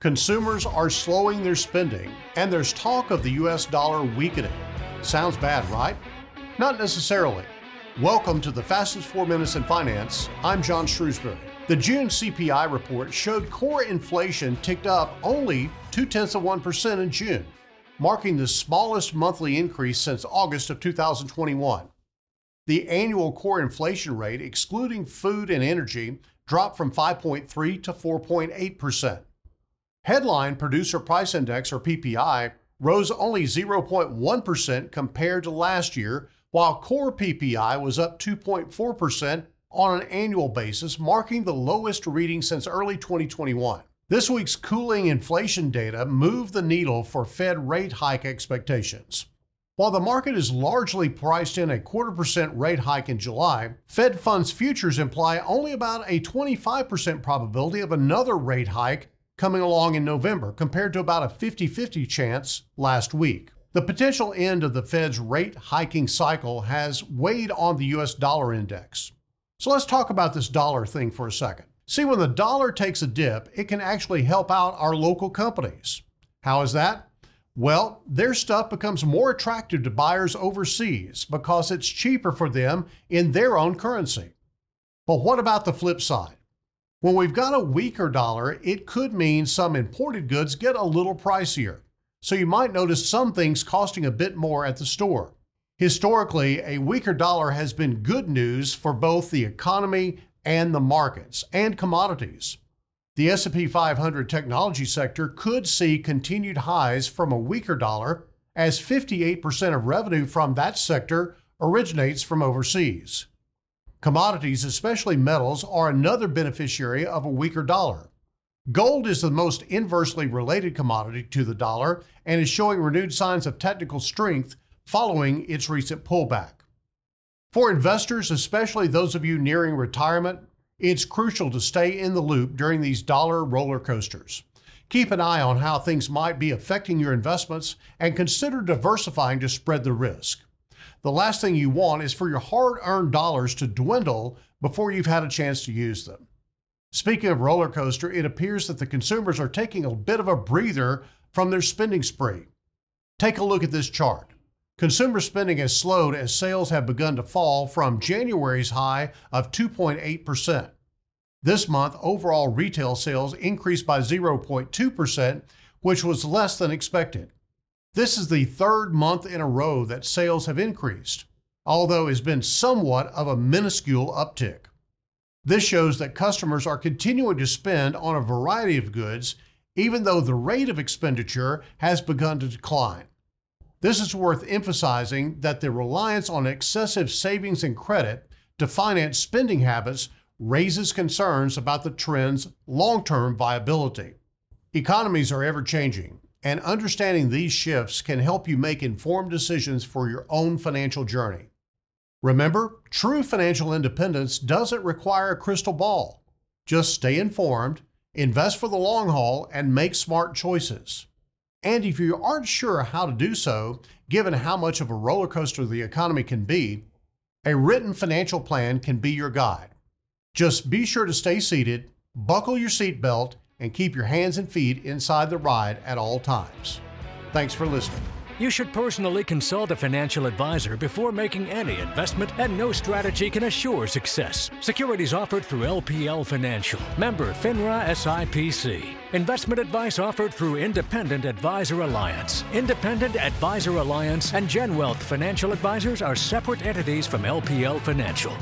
Consumers are slowing their spending, and there's talk of the US dollar weakening. Sounds bad, right? Not necessarily. Welcome to the fastest four minutes in finance. I'm John Shrewsbury. The June CPI report showed core inflation ticked up only two tenths of 1% in June, marking the smallest monthly increase since August of 2021. The annual core inflation rate, excluding food and energy, dropped from 5.3 to 4.8%. Headline Producer Price Index, or PPI, rose only 0.1% compared to last year, while core PPI was up 2.4% on an annual basis, marking the lowest reading since early 2021. This week's cooling inflation data moved the needle for Fed rate hike expectations. While the market is largely priced in a quarter percent rate hike in July, Fed funds futures imply only about a 25% probability of another rate hike coming along in November, compared to about a 50 50 chance last week. The potential end of the Fed's rate hiking cycle has weighed on the US dollar index. So let's talk about this dollar thing for a second. See, when the dollar takes a dip, it can actually help out our local companies. How is that? Well, their stuff becomes more attractive to buyers overseas because it's cheaper for them in their own currency. But what about the flip side? When we've got a weaker dollar, it could mean some imported goods get a little pricier. So you might notice some things costing a bit more at the store. Historically, a weaker dollar has been good news for both the economy and the markets and commodities. The S&P 500 technology sector could see continued highs from a weaker dollar as 58% of revenue from that sector originates from overseas. Commodities, especially metals, are another beneficiary of a weaker dollar. Gold is the most inversely related commodity to the dollar and is showing renewed signs of technical strength following its recent pullback. For investors, especially those of you nearing retirement, it's crucial to stay in the loop during these dollar roller coasters. Keep an eye on how things might be affecting your investments and consider diversifying to spread the risk. The last thing you want is for your hard earned dollars to dwindle before you've had a chance to use them. Speaking of roller coaster, it appears that the consumers are taking a bit of a breather from their spending spree. Take a look at this chart. Consumer spending has slowed as sales have begun to fall from January's high of 2.8%. This month, overall retail sales increased by 0.2%, which was less than expected. This is the third month in a row that sales have increased, although it has been somewhat of a minuscule uptick. This shows that customers are continuing to spend on a variety of goods, even though the rate of expenditure has begun to decline. This is worth emphasizing that the reliance on excessive savings and credit to finance spending habits raises concerns about the trend's long term viability. Economies are ever changing, and understanding these shifts can help you make informed decisions for your own financial journey. Remember, true financial independence doesn't require a crystal ball. Just stay informed, invest for the long haul, and make smart choices. And if you aren't sure how to do so, given how much of a roller coaster the economy can be, a written financial plan can be your guide. Just be sure to stay seated, buckle your seatbelt, and keep your hands and feet inside the ride at all times. Thanks for listening. You should personally consult a financial advisor before making any investment, and no strategy can assure success. Securities offered through LPL Financial, member FINRA SIPC. Investment advice offered through Independent Advisor Alliance. Independent Advisor Alliance and GenWealth Financial Advisors are separate entities from LPL Financial.